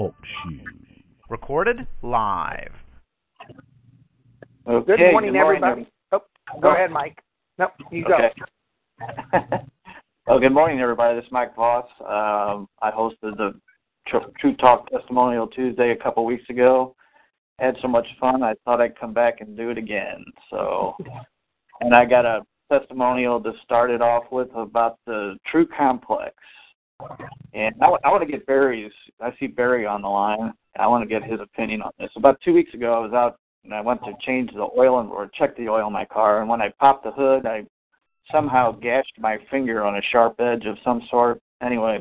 Talk shoes. Recorded live. Okay, Good morning, good everybody. Oh, go ahead, Mike. Nope, you go. Okay. well, good morning, everybody. This is Mike Voss. Um, I hosted the TRU Talk Testimonial Tuesday a couple weeks ago. Had so much fun, I thought I'd come back and do it again. So, and I got a testimonial to start it off with about the True Complex. And I, w- I want to get Barry's. I see Barry on the line. I want to get his opinion on this. About two weeks ago, I was out and I went to change the oil and or check the oil in my car. And when I popped the hood, I somehow gashed my finger on a sharp edge of some sort. Anyway,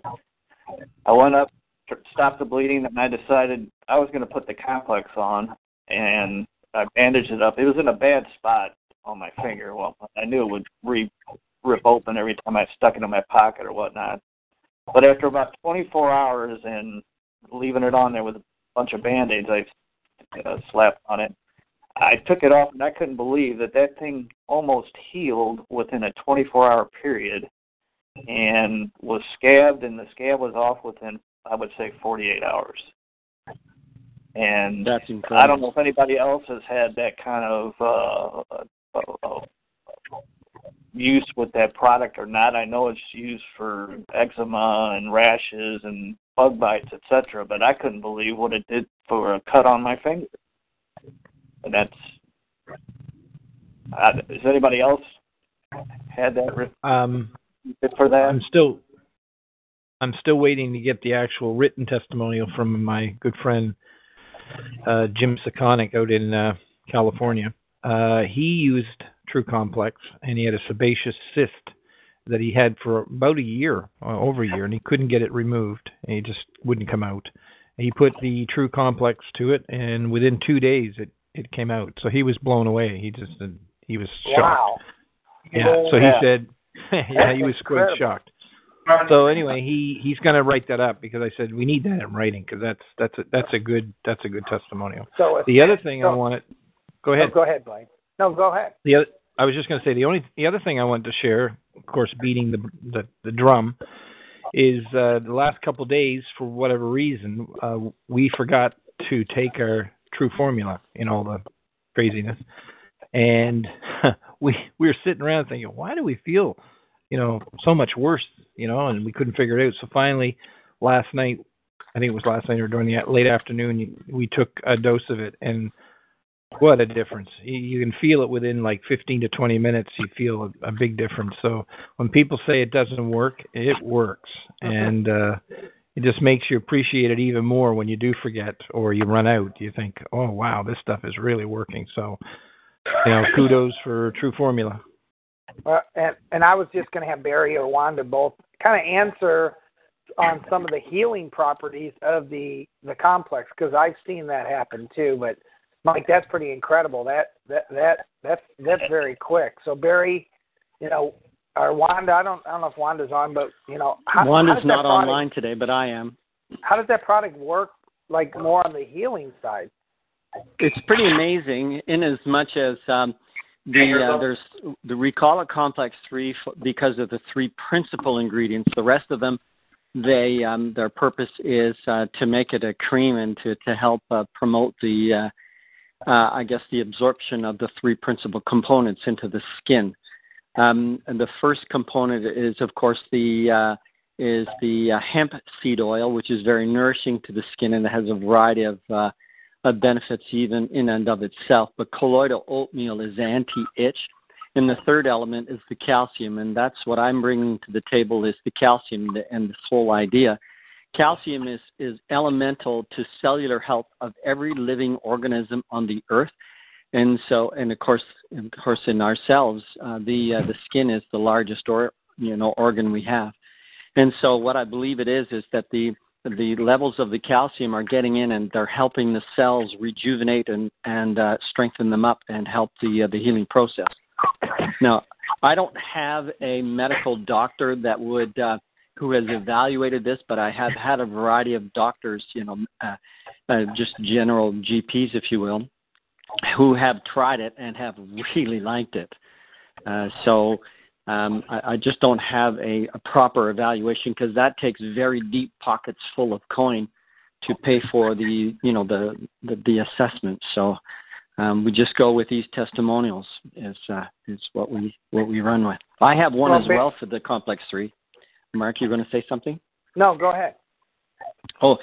I went up, to stop the bleeding, and I decided I was going to put the complex on, and I bandaged it up. It was in a bad spot on my finger. Well, I knew it would re- rip open every time I stuck it in my pocket or whatnot. But after about 24 hours and leaving it on there with a bunch of band-aids I uh, slapped on it, I took it off and I couldn't believe that that thing almost healed within a 24-hour period and was scabbed, and the scab was off within, I would say, 48 hours. And That's I don't know if anybody else has had that kind of uh, uh, uh, use with that product or not. I know it's used for eczema and rashes and bug bites, etc. But I couldn't believe what it did for a cut on my finger. And that's. Uh, has anybody else had that writ- Um, for that? I'm still I'm still waiting to get the actual written testimonial from my good friend uh, Jim Sakonic out in uh, California. Uh, he used True Complex and he had a sebaceous cyst that he had for about a year, uh, over a year, and he couldn't get it removed. And he just wouldn't come out. And he put the True Complex to it, and within two days it it came out. So he was blown away. He just he was shocked. Wow. Yeah. So he said, yeah, he was quite shocked. So anyway, he he's going to write that up because I said we need that in writing because that's that's a, that's a good that's a good testimonial. So if, The other thing I So- wanted, go no, ahead. go ahead, Blaine. No, go ahead. The other, I was just going to say the only the other thing I wanted to share, of course, beating the the, the drum, is uh, the last couple days for whatever reason uh, we forgot to take our True Formula in all the craziness, and we we were sitting around thinking, why do we feel, you know, so much worse, you know, and we couldn't figure it out. So finally, last night, I think it was last night or during the late afternoon, we took a dose of it, and what a difference! You, you can feel it within like 15 to 20 minutes. You feel a, a big difference. So when people say it doesn't work, it works, and uh, it just makes you appreciate it even more when you do forget or you run out. You think, oh wow, this stuff is really working. So you know, kudos for True Formula. Uh, and and I was just going to have Barry or Wanda both kind of answer on some of the healing properties of the the complex because I've seen that happen too. But Mike, that's pretty incredible. That that that that's that's very quick. So Barry, you know, or Wanda, I don't I don't know if Wanda's on, but you know, how, how Wanda's that not product, online today, but I am. How does that product work? Like more on the healing side? It's pretty amazing in as much as um, the uh, there's the recall it complex three f- because of the three principal ingredients. The rest of them, they um, their purpose is uh, to make it a cream and to to help uh, promote the uh, uh, I guess the absorption of the three principal components into the skin. Um, and the first component is of course the uh, is the uh, hemp seed oil, which is very nourishing to the skin and it has a variety of uh, uh, benefits even in and of itself. But colloidal oatmeal is anti-itch, and the third element is the calcium, and that's what I'm bringing to the table is the calcium and this whole idea. Calcium is is elemental to cellular health of every living organism on the earth, and so and of course, of course, in ourselves, uh, the uh, the skin is the largest or you know organ we have. And so what I believe it is is that the the levels of the calcium are getting in and they're helping the cells rejuvenate and and uh, strengthen them up and help the uh, the healing process. Now, I don't have a medical doctor that would uh, who has evaluated this, but I have had a variety of doctors, you know, uh, uh, just general GPs, if you will, who have tried it and have really liked it. Uh, so um, I, I just don't have a, a proper evaluation because that takes very deep pockets full of coin to pay for the you know the the, the assessment. So um, we just go with these testimonials is uh, is what we what we run with. I have one well, as well for the complex three. Mark, you're going to say something? No, go ahead. Oh,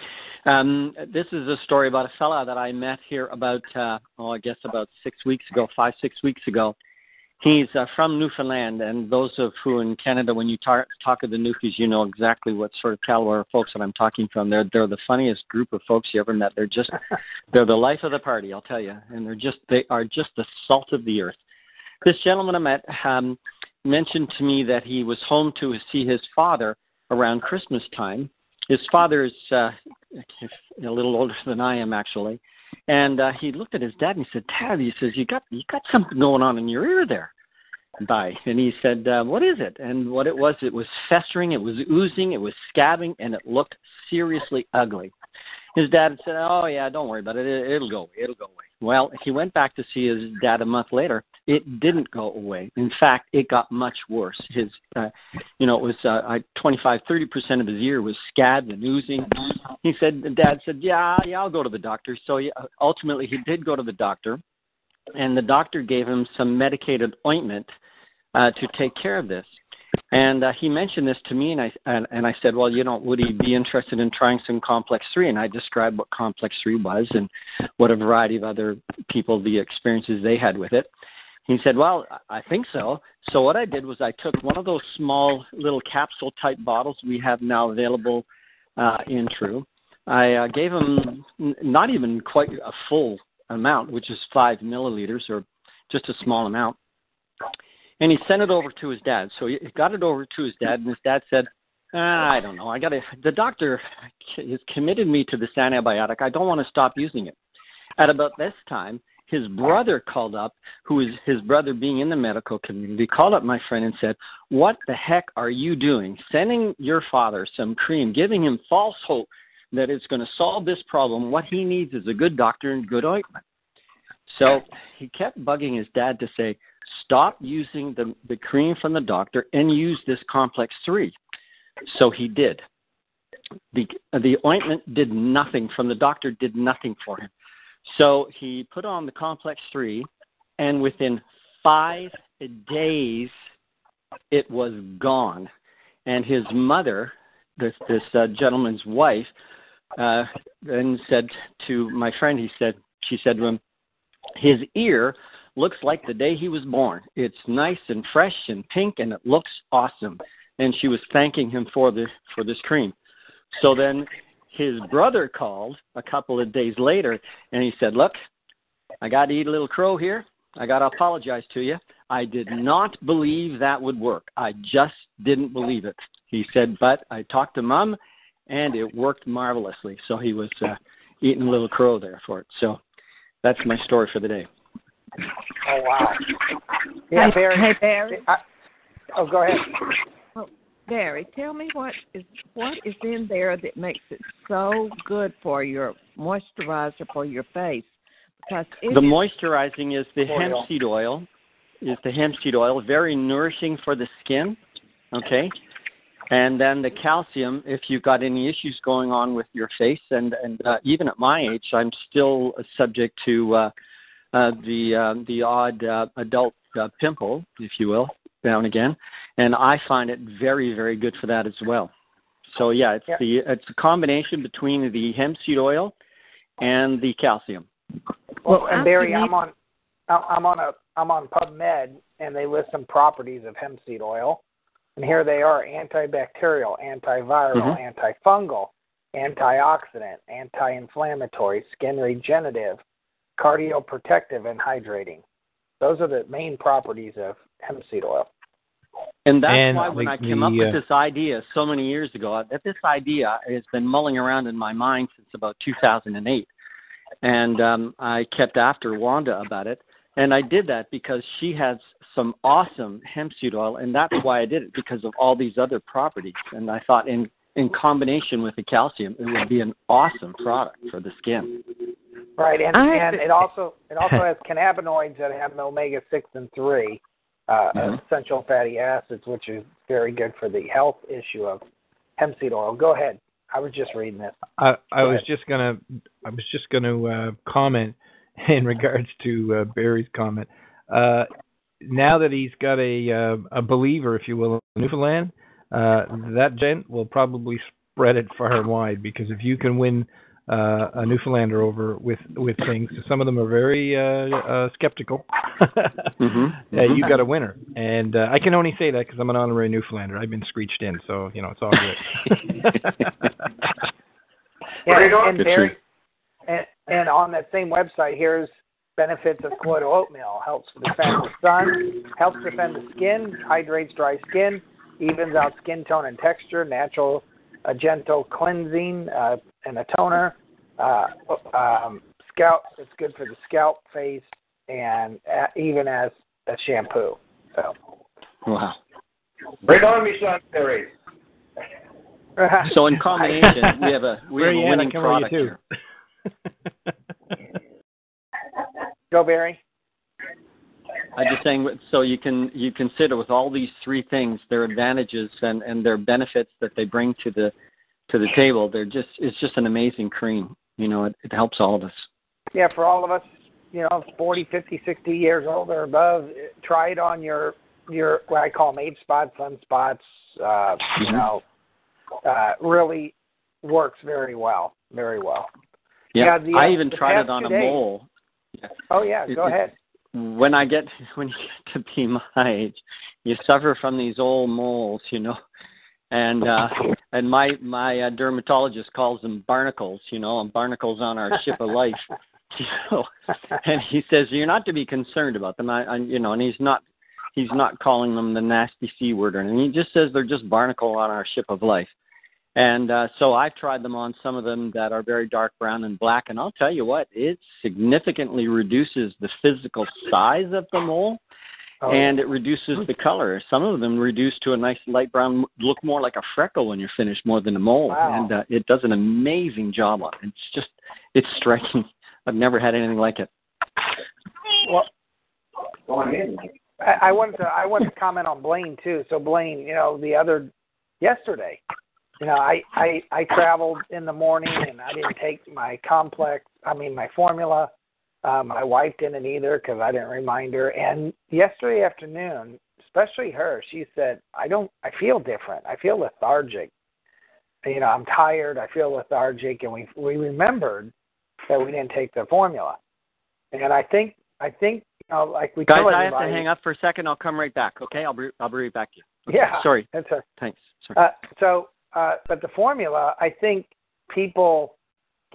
um, this is a story about a fella that I met here about uh, oh I guess about six weeks ago, five six weeks ago, He's uh, from Newfoundland, and those of who in Canada, when you tar- talk of the Newfies, you know exactly what sort of caliber of folks that I'm talking from. They're they're the funniest group of folks you ever met. They're just they're the life of the party, I'll tell you, and they're just they are just the salt of the earth. This gentleman I met um, mentioned to me that he was home to see his father around Christmas time. His father is uh, a little older than I am, actually and uh, he looked at his dad and he said, "Dad," he says, "You got you got something going on in your ear there." By and he said, uh, "What is it?" And what it was, it was festering, it was oozing, it was scabbing, and it looked seriously ugly. His dad said, "Oh yeah, don't worry about it. it it'll go. It'll go away." Well, he went back to see his dad a month later. It didn't go away. In fact, it got much worse. His, uh, you know, it was uh, 25, 30 percent of his ear was scabbed and oozing. He said, Dad said, "Yeah, yeah, I'll go to the doctor." So he, ultimately, he did go to the doctor, and the doctor gave him some medicated ointment uh, to take care of this. And uh, he mentioned this to me, and I and, and I said, well, you know, would he be interested in trying some complex three? And I described what complex three was and what a variety of other people the experiences they had with it. He said, well, I think so. So what I did was I took one of those small little capsule type bottles we have now available uh, in True. I uh, gave him n- not even quite a full amount, which is five milliliters or just a small amount and he sent it over to his dad. So he got it over to his dad, and his dad said, ah, "I don't know. I got. The doctor has committed me to this antibiotic. I don't want to stop using it." At about this time, his brother called up, who is his brother being in the medical community, called up my friend and said, What the heck are you doing? Sending your father some cream, giving him false hope that it's going to solve this problem. What he needs is a good doctor and good ointment. So he kept bugging his dad to say, stop using the, the cream from the doctor and use this complex 3. So he did. The, the ointment did nothing from the doctor, did nothing for him. So he put on the complex 3, and within five days, it was gone. And his mother, this, this uh, gentleman's wife, uh, then said to my friend, he said, she said to him, his ear looks like the day he was born. It's nice and fresh and pink, and it looks awesome. And she was thanking him for the for this cream. So then his brother called a couple of days later, and he said, "Look, I got to eat a little crow here. I got to apologize to you. I did not believe that would work. I just didn't believe it." He said, "But I talked to mom, and it worked marvelously." So he was uh, eating a little crow there for it. So that's my story for the day. Oh wow. Yeah, hey, Barry. Hey Barry. I, oh, go ahead. Barry, tell me what is what is in there that makes it so good for your moisturizer for your face? Because the moisturizing is the hemp seed oil. Is the hemp seed oil very nourishing for the skin? Okay. And then the calcium, if you've got any issues going on with your face, and and uh, even at my age, I'm still subject to uh, uh, the uh, the odd uh, adult uh, pimple, if you will, down again, and I find it very very good for that as well. So yeah, it's yeah. the it's a combination between the hemp seed oil and the calcium. Well, and Barry, I'm on I'm on a I'm on PubMed, and they list some properties of hemp seed oil, and here they are: antibacterial, antiviral, mm-hmm. antifungal, antioxidant, anti-inflammatory, skin regenerative, cardioprotective and hydrating. Those are the main properties of hemp seed oil. And that's And why when the- I came the, up with uh, this idea so many years ago, that this idea has been mulling around in my mind since about 2008. And um, I kept after Wanda about it. And I did that because she has some awesome hemp seed oil, and that's why I did it because of all these other properties. And I thought, in in combination with the calcium, it would be an awesome product for the skin. Right, and I- and it also it also has cannabinoids that have omega six and three uh, Mhm. essential fatty acids, which is very good for the health issue of hemp seed oil. Go ahead. I was just reading this. I, I was just gonna I was just gonna uh, comment in regards to uh, Barry's comment. Uh, now that he's got a uh, a believer, if you will, in Newfoundland, uh, that gent will probably spread it far and wide because if you can win uh, a Newfoundlander over with with things, some of them are very uh, uh, skeptical. Mhm, Uh, mhm. you got a winner, and uh, I can only say that because I'm an honorary Newfoundlander. I've been screeched in, so you know it's all good. Yeah, Right and Barry, and, and on that same website, here's benefits of colloidal oatmeal. Helps defend the sun, helps defend the skin, hydrates dry skin, evens out skin tone and texture, natural, a gentle cleansing uh, and a toner. Uh, um, scalp, it's good for the scalp, face, and uh, even as a shampoo. So. Wow. Bring on me, Sean Perry. So in combination, we have a we Where have a you at? I winning can wear you product here. Go, Barry. I'm just saying, so you can you consider with all these three things, their advantages and and their benefits that they bring to the to the table. They're just it's just an amazing cream. You know, it, it helps all of us. yeah, for all of us, you know, 40, 50, 60 years old or above, try it on your your what I call them age spots, sunspots. Uh, You Mhm. know, uh, really works very well, very well. Yeah, Yeah, the- I even tried it on two a mole. Oh yeah, It- go it- ahead. When I get when you get to be my age, you suffer from these old moles, you know, and uh and my my uh, dermatologist calls them barnacles, you know, and barnacles on our ship of life. You know, and he says you're not to be concerned about them. I, I you know, and he's not he's not calling them the nasty c word or anything. He just says they're just barnacle on our ship of life. And uh, so I've tried them on some of them that are very dark brown and black, and I'll tell you what, it significantly reduces the physical size of the mole, Oh, and it reduces the color. Some of them reduce to a nice light brown, look more like a freckle when you're finished, more than a mole. Wow. And uh, it does an amazing job on it. It's just, it's striking. I've never had anything like it. well, I, I wanted to I wanted to comment on Blaine too. So Blaine, you know, the other yesterday, you know, I I I traveled in the morning and I didn't take my complex. I mean, my formula. Uh, my wife didn't either because I didn't remind her. And yesterday afternoon, especially her, she said, "I don't. I feel different. I feel lethargic. You know, I'm tired. I feel lethargic." And we we remembered that we didn't take the formula. And I think I think you know, like we Guys, I have to hang up for a second. I'll come right back. Okay, I'll be, I'll be right back to you. Yeah, Sorry. That's a, Thanks. Sorry. uh, so, uh, but the formula, I think people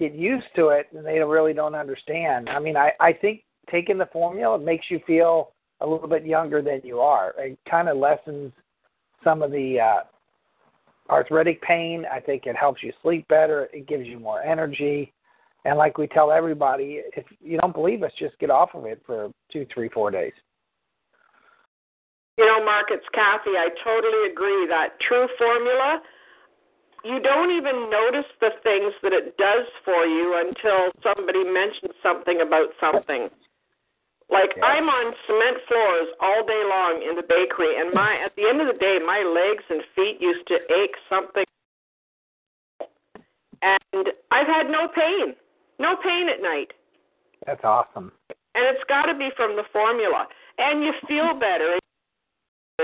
get used to it and they really don't understand. I mean, I, I think taking the formula makes you feel a little bit younger than you are. It kind of lessens some of the uh, arthritic pain. I think it helps you sleep better. It gives you more energy. And like we tell everybody, if you don't believe us, just get off of it for two, three, four days. You know, Mark, it's Kathy. I totally agree that true formula, you don't even notice the things that it does for you until somebody mentions something about something. Like Yeah. I'm on cement floors all day long in the bakery, and my at the end of the day, my legs and feet used to ache something, and I've had no pain, no pain at night That's awesome. and it's got to be from the formula and you feel better and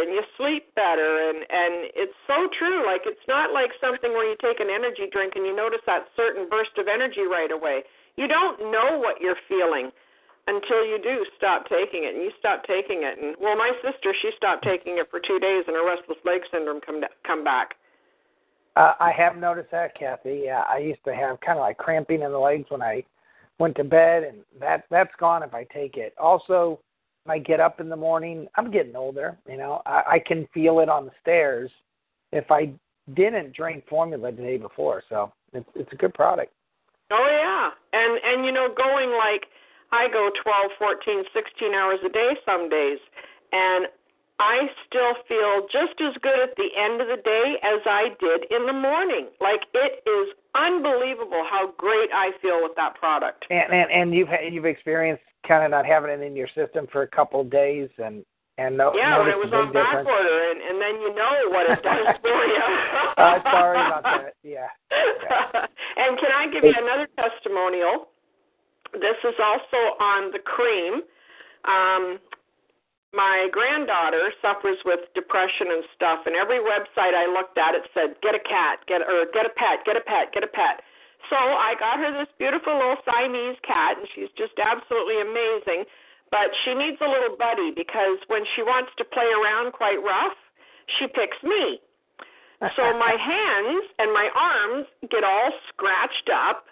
you sleep better. And and it's so true. Like it's not like something where you take an energy drink and you notice that certain burst of energy right away. You don't know what you're feeling until you do stop taking it and you stop taking it. And well my sister she stopped taking it for 2 days and her restless leg syndrome come come back. Uh, I have noticed that, Kathy. Yeah, I used to have kind of like cramping in the legs when I went to bed, and that that's gone if I take it. Also, I get up in the morning. I'm getting older, you know. I, I can feel it on the stairs if I didn't drink formula the day before. So it's it's a good product. Oh yeah, and and you know, going like I go 12, 14, 16 hours a day some days, and I still feel just as good at the end of the day as I did in the morning. Like it is unbelievable how great I feel with that product. And and, and you've you've experienced kind of not having it in your system for a couple of days and and no, yeah, when it was on back order, and, and then you know what it does for you. uh, sorry about that. Yeah. yeah. and can I give you another testimonial? This is also on the cream. Um, my granddaughter suffers with depression and stuff, and every website I looked at it said, "Get a cat, get or get a pet, get a pet, get a pet." So I got her this beautiful little Siamese cat, and she's just absolutely amazing but she needs a little buddy because when she wants to play around quite rough, she picks me. So my hands and my arms get all scratched up,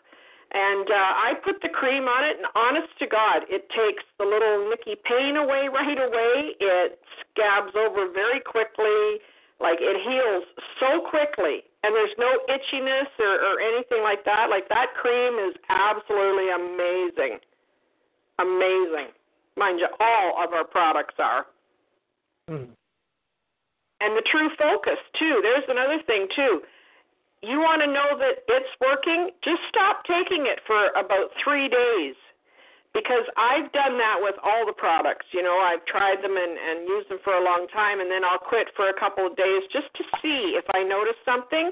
and uh, I put the cream on it. And honest to God, it takes the little nicky pain away right away. It scabs over very quickly, like it heals so quickly, and there's no itchiness or, or anything like that. Like that cream is absolutely amazing, amazing. Mind you, all of our products are. Mm. And the true focus, too. There's another thing, too. You want to know that it's working? Just stop taking it for about three days. Because I've done that with all the products. You know, I've tried them and, and used them for a long time, and then I'll quit for a couple of days just to see if I notice something.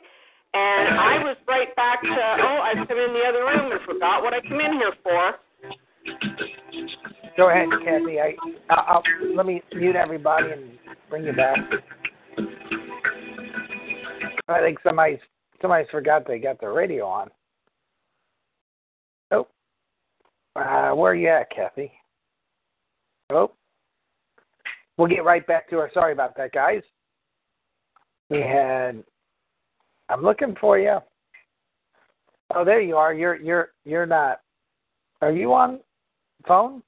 And I was right back to, oh, I've come in the other room and forgot what I came in here for. Go ahead, Kathy. I, I'll, let me mute everybody and bring you back. I think somebody's somebody's forgot they got their radio on. Oh, uh, where are you at, Kathy? Oh, we'll get right back to her. Sorry about that, guys. We had. I'm looking for you. Oh, there you are. You're you're you're not. Are you on phone?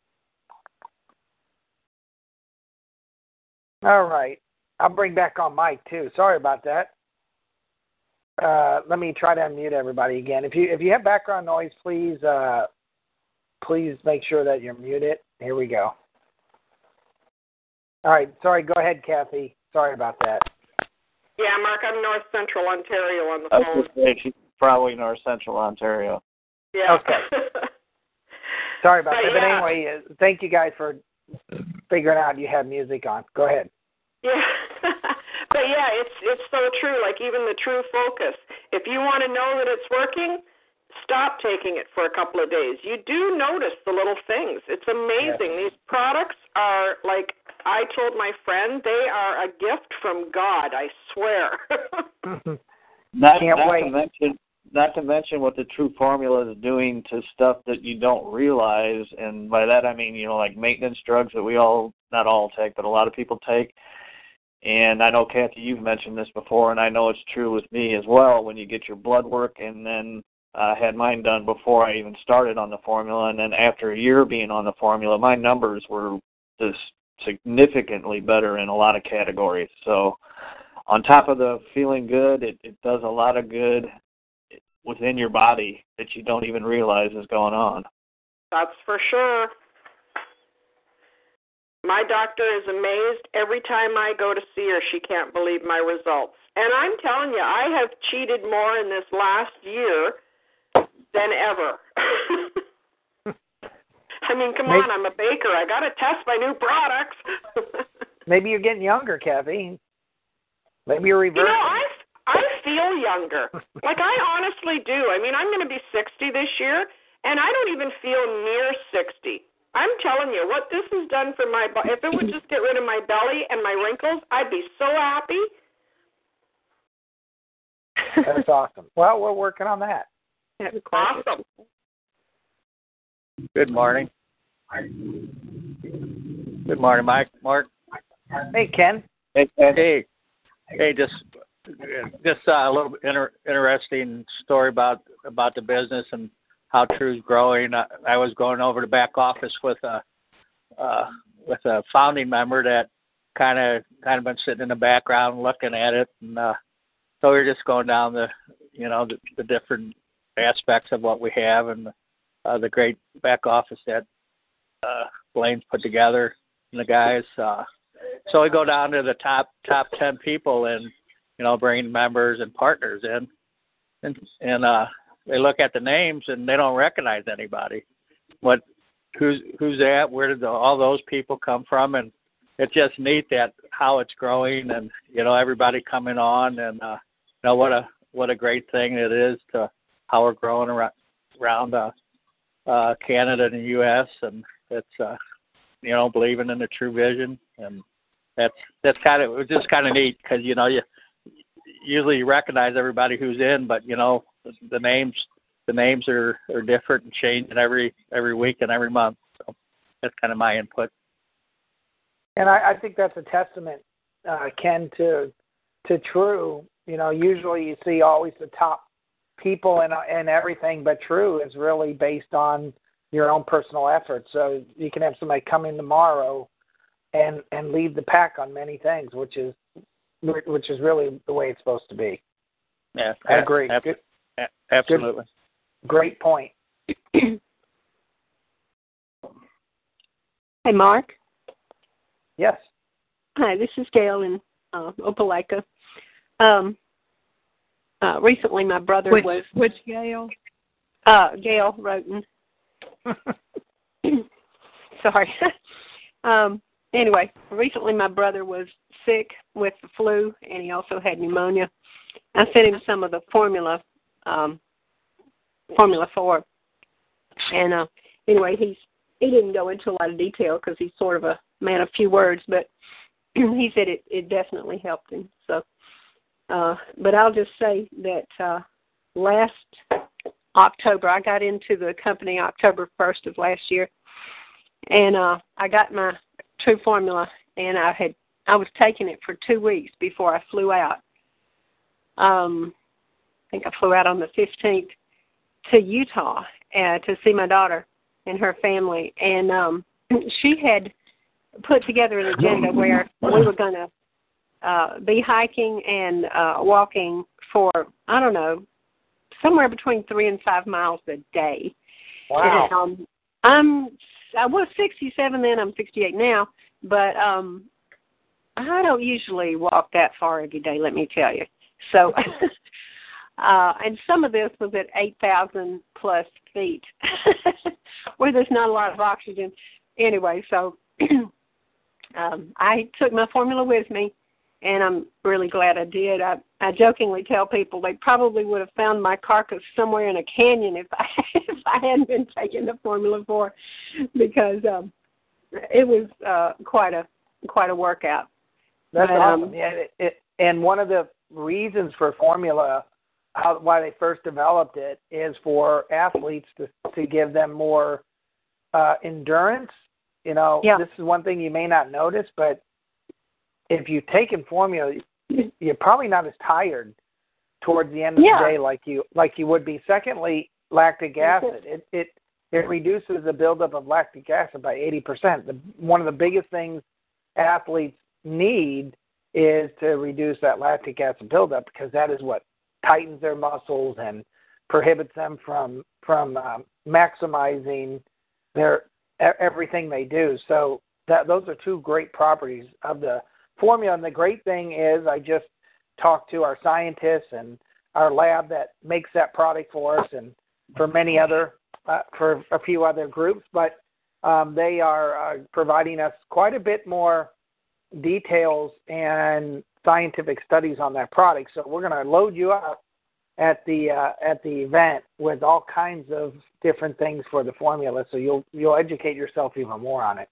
All right. I'll bring back on Mike too. Sorry about that. Uh, let me try to unmute everybody again. If you if you have background noise, please uh, please make sure that you're muted. Here we go. All right. Sorry. Go ahead, Kathy. Sorry about that. Yeah, Mark. I'm North Central Ontario on the phone. I was say she's probably North Central Ontario. Yeah. Okay. Sorry about But that. But yeah. anyway, uh, thank you guys for figuring out you have music on. Go ahead. Yeah. but yeah, it's it's so true. Like even the true focus. If you want to know that it's working, stop taking it for a couple of days. You do notice the little things. It's amazing. These products are like I told my friend, they are a gift from God, I swear. Not, Can't not wait. to mention not to mention what the true formula is doing to stuff that you don't realize and by that I mean, you know, like maintenance drugs that we all not all take, but a lot of people take. And I know Kathy, you've mentioned this before and I know it's true with me as well when you get your blood work and then I had mine done before I even started on the formula and then after a year being on the formula my numbers were just significantly better in a lot of categories. So on top of the feeling good, it, it does a lot of good within your body that you don't even realize is going on. That's for sure. My doctor is amazed every time I go to see her. She can't believe my results. And I'm telling you, I have cheated more in this last year than ever. I mean, come Maybe- on, I'm a baker. I got to test my new products. Maybe you're getting younger, Kathy. Maybe you're reversing. You know, I I feel younger. like I honestly do. I mean, I'm going to be 60 this year, and I don't even feel near 60. I'm telling you, what this has done for my body. If it would just get rid of my belly and my wrinkles, I'd be so happy. That's awesome. Well, we're working on that. Awesome. Good morning. Good morning, Mike. Mark. Hey, Ken. Hey, Ken. Hey, hey, just just uh, a little inter- interesting story about about the business and how True's growing. I, I was going over to back office with uh, uh, with a founding member that kind of kind of been sitting in the background looking at it, and uh, so we are just going down the you know the, the different aspects of what we have and uh, the great back office that uh, Blaine's put together and the guys. Uh, so we go down to the top top ten people and you know bring members and partners in, and and uh, they look at the names and they don't recognize anybody. What who's who's that? Where did the, all those people come from? And it's just neat that how it's growing and you know everybody coming on and uh, you know what a what a great thing it is to how we're growing around around uh, uh, Canada and the U.S. and it's uh, you know believing in the true vision and that's that's kind of it's just kind of neat because you know you usually you recognize everybody who's in, but you know the, the names the names are are different and changing every every week and every month. So that's kind of my input. And I, I think that's a testament, uh, Ken, to to true. You know, usually you see always the top people and and everything, but true is really based on your own personal efforts. So you can have somebody come in tomorrow and and lead the pack on many things, which is which is really the way it's supposed to be. Yeah, I agree. Good, absolutely. Good, great point. hey, Mark. Yes. Hi, this is Gail in uh, Opelika. Um, uh, recently, my brother which, was which Gail? Uh, Gail Roten. Sorry. um, anyway, recently my brother was sick with the flu, and he also had pneumonia. I sent him some of the formula, um, formula four, and uh, anyway, he's he didn't go into a lot of detail because he's sort of a man of few words, but he said it it definitely helped him. So, uh, but I'll just say that uh, last October I got into the company October first of last year, and uh, I got my True Formula, and I had I was taking it for two weeks before I flew out. Um, I think I flew out on the 15th to Utah uh, to see my daughter and her family, and um, she had put together an agenda where we were going to uh, be hiking and uh, walking for I don't know somewhere between three and five miles a day. Wow. And, um, I'm I was 67 then. I'm 68 now, but um, I don't usually walk that far every day. Let me tell you. So, uh, and some of this was at 8,000 plus feet, where there's not a lot of oxygen. Anyway, so um, I took my formula with me, and I'm really glad I did. I I jokingly tell people they probably would have found my carcass somewhere in a canyon if I if I hadn't been taking the Formula Four, because um, it was uh, quite a quite a workout. That's but, awesome. Um, yeah, it, it, and one of the reasons for formula, how, why they first developed it, is for athletes to to give them more uh, endurance. You know, Yeah. this is one thing you may not notice, but if you've taken formula, you're probably not as tired towards the end of Yeah. the day like you like you would be. Secondly, lactic acid. It it it reduces the buildup of lactic acid by eighty percent. The one of the biggest things athletes need is to reduce that lactic acid buildup because that is what tightens their muscles and prohibits them from from um, maximizing their everything they do. So that those are two great properties of the formula. And the great thing is, I just talked to our scientists and our lab that makes that product for us, and for many other uh, for a few other groups, but um, they are uh, providing us quite a bit more details and scientific studies on that product. So we're going to load you up at the uh, at the event with all kinds of different things for the formula, so you'll you'll educate yourself even more on it.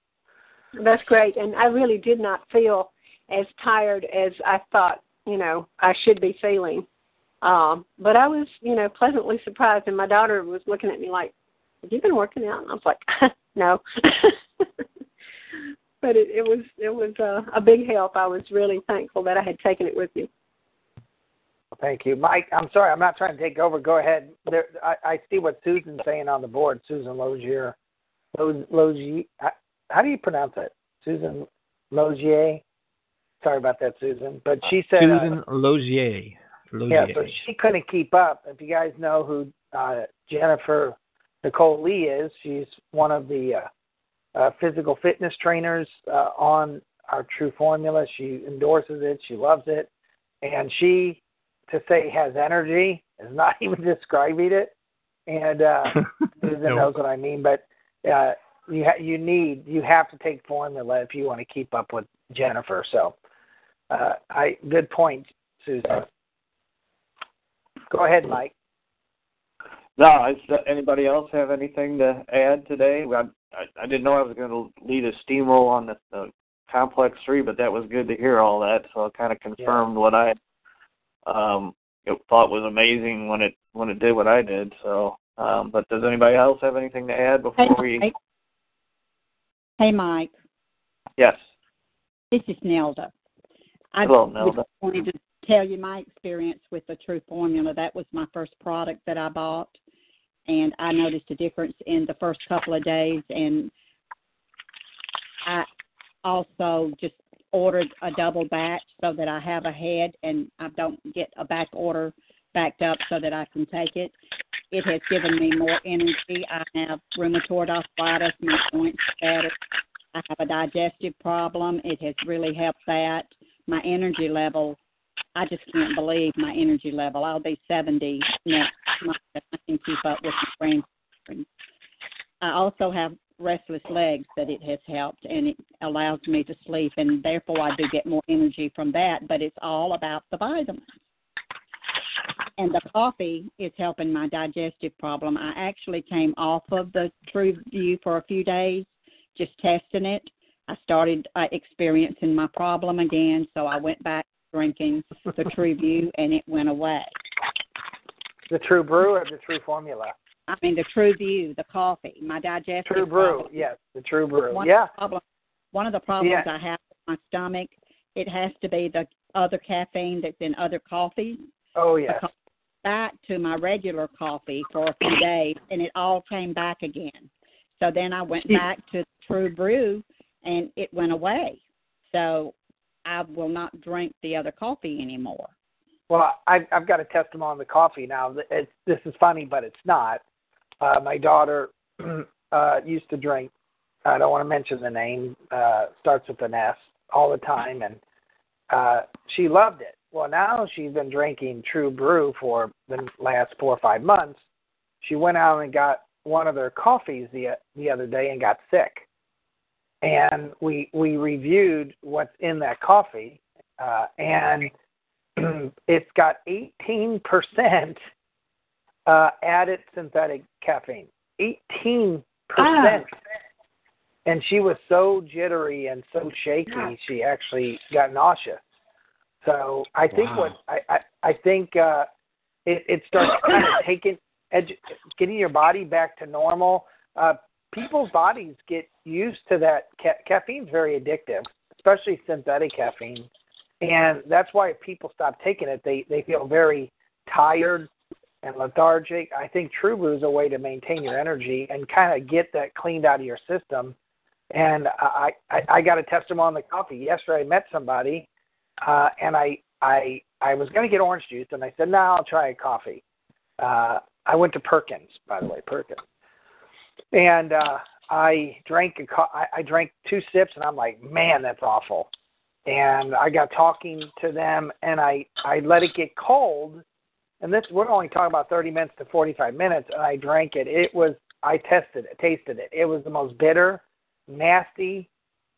That's great, and I really did not feel as tired as I thought, you know, I should be feeling. Um, but I was, you know, pleasantly surprised, and my daughter was looking at me like, "Have you been working out?" And I was like, "No." but it, it was it was uh, a big help. I was really thankful that I had taken it with you. Thank you, Mike. I'm sorry, I'm not trying to take over. Go ahead. There, I, I see what Susan's saying on the board. Susan Lozier, Loz, Lozier. How do you pronounce it? Susan Lozier. Sorry about that, Susan. But she said Susan uh, Lozier. Lozier. Yeah, so she couldn't keep up. If you guys know who uh, Jennifer Nicole Lee is, she's one of the uh, uh, physical fitness trainers uh, on our True Formula. She endorses it. She loves it, and she to say has energy is not even describing it. And uh, Susan No. knows what I mean, but uh, you ha- you need you have to take formula if you want to keep up with Jennifer. So, uh, I good point, Susan. Go ahead, Mike. No, is uh, anybody else have anything to add today? I, I, I didn't know I was going to lead a steamroll on the, the complex three, but that was good to hear all that. So it kind of confirmed what I um thought was amazing when it when it did what I did. So, um, but does anybody else have anything to add before Hey, we? Mike. Hey, Mike. Yes. This is Nelda. I Hello, was Nelda. wanted to tell you my experience with the True Formula. That was my first product that I bought, and I noticed a difference in the first couple of days. And I also just ordered a double batch so that I have a head and I don't get a back order backed up so that I can take it. It has given me more energy. I have rheumatoid arthritis, my joints better. I have a digestive problem. It has really helped that. My energy level, I just can't believe my energy level. I'll be 70 next month. I can keep up with my grandchildren. I also have restless legs that it has helped, and it allows me to sleep, and therefore I do get more energy from that. But it's all about the vitamins. And the coffee is helping my digestive problem. I actually came off of the True View for a few days, just testing it. I started uh, experiencing my problem again, so I went back drinking the True View, and it went away. The True Brew or the True Formula? I mean, the True View, the coffee, my digestive True Brew. problem. Yes, the True Brew. One yeah. Problem, one of the problems Yeah. I have with my stomach, it has to be the other caffeine that's in other coffees. Oh yes. Back to my regular coffee for a few days, and it all came back again. So then I went back to True Brew, and it went away. So I will not drink the other coffee anymore. Well, I've, I've got a testimony on the coffee now. It's, this is funny, but it's not. Uh, my daughter uh, used to drink. I don't want to mention the name. Uh, starts with an S all the time, and uh, she loved it. Well, now she's been drinking True Brew for the last four or five months. She went out and got one of their coffees the the other day and got sick. And we we reviewed what's in that coffee, uh, and it's got 18% uh, added synthetic caffeine. 18%. Ah. And she was so jittery and so shaky, she actually got nauseous. So I think Wow. what I, I, I think uh, it, it starts kind of taking edu- getting your body back to normal. Uh, people's bodies get used to that. Ca- caffeine's very addictive, especially synthetic caffeine, and that's why if people stop taking it, they they feel very tired and lethargic. I think True Brew is a way to maintain your energy and kind of get that cleaned out of your system. And I I, I got a testimony on the coffee yesterday. I met somebody, uh, and I I I was going to get orange juice, and I said, "No, I'll try a coffee." Uh, I went to Perkins, by the way, Perkins, and uh, I drank a co- I, I drank two sips, and I'm like, "Man, that's awful." And I got talking to them, and I I let it get cold, and this we're only talking about 30 minutes to 45 minutes, and I drank it. It was I tested it, tasted it. It was the most bitter, nasty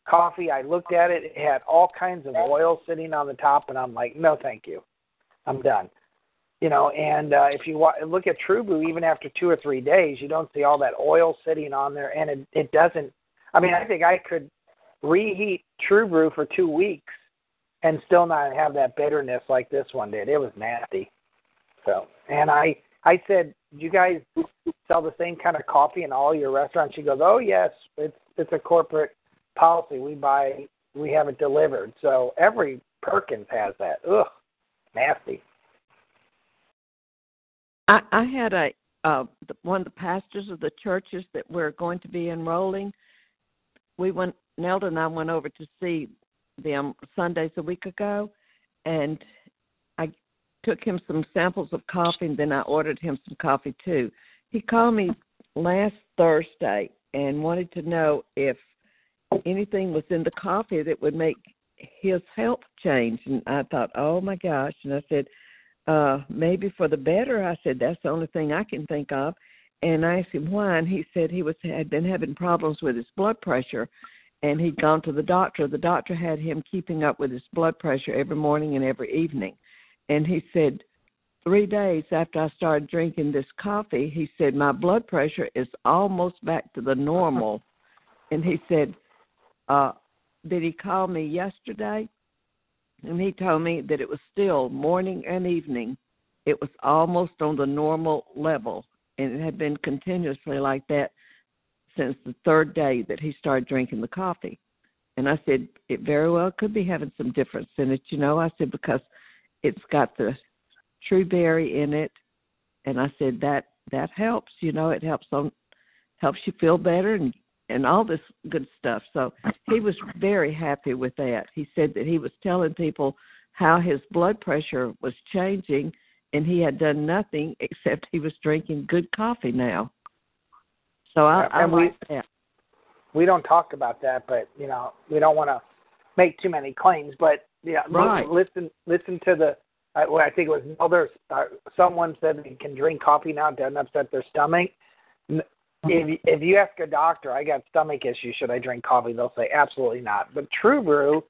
coffee. I looked at it. It had all kinds of oil sitting on the top, and I'm like, no, thank you. I'm done. You know, and uh, if you wa- look at True Brew, even after two or three days, you don't see all that oil sitting on there, and it it doesn't. I mean, I think I could reheat True Brew for two weeks and still not have that bitterness like this one did. It was nasty. So, and I I said, "Do you guys sell the same kind of coffee in all your restaurants?" She goes, "Oh yes, it's it's a corporate policy. We buy, we have it delivered. So every Perkins has that. Ugh, nasty." I, I had a uh, one of the pastors of the churches that we're going to be enrolling. We went Nelda and I went over to see them Sundays a week ago, and I took him some samples of coffee, and then I ordered him some coffee too. He called me last Thursday and wanted to know if anything was in the coffee that would make his health change. And I thought, oh my gosh. And I said, uh, maybe for the better. I said, that's the only thing I can think of. And I asked him why, and he said he was had been having problems with his blood pressure, and he'd gone to the doctor. The doctor had him keeping up with his blood pressure every morning and every evening, and he said three days after I started drinking this coffee, he said my blood pressure is almost back to the normal, and he said, uh, did he call me yesterday? And he told me that it was still morning and evening. It was almost on the normal level and it had been continuously like that since the third day that he started drinking the coffee. And I said, it very well could be having some difference in it, you know. I said, because it's got the true berry in it. And I said, that that helps, you know, it helps on helps you feel better and and all this good stuff. So he was very happy with that. He said that he was telling people how his blood pressure was changing and he had done nothing except he was drinking good coffee now. So I, I and we, like that. We don't talk about that, but you know we don't want to make too many claims. But yeah, right. listen, listen to the. I, well, I think it was Mulder. Uh, someone said they can drink coffee now; it doesn't upset their stomach. If mm-hmm. if you ask a doctor, I got stomach issues, should I drink coffee? They'll say absolutely not. But True Brew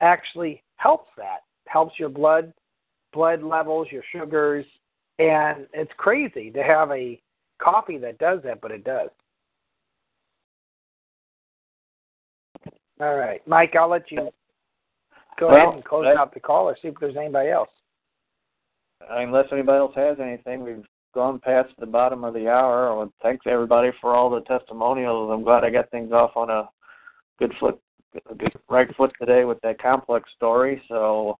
actually helps that. Helps your blood blood levels, your sugars, and it's crazy to have a coffee that does that, but it does. All right, Mike, I'll let you go well, ahead and close that, out the call or see if there's anybody else. Unless anybody else has anything, we've gone past the bottom of the hour. Well, thanks everybody for all the testimonials. I'm glad I got things off on a good foot, a good right foot today with that complex story. So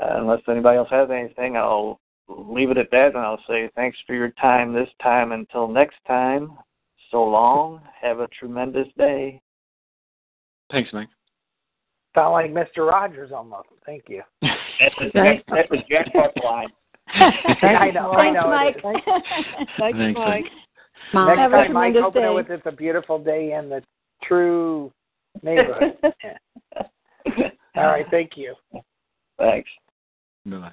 uh, unless anybody else has anything, I'll leave it at that and I'll say thanks for your time this time. Until next time, so long. Have a tremendous day. Thanks, Mike. Sound like Mr. Rogers almost. Thank you. that's the Jack, that's the jackpot line. I know. I know. Mike. Thanks, Thanks, Mike. Next Have a time, Mike, tremendous open day. it with "It's a beautiful day in the true neighborhood." All right. Thank you. Thanks. Bye.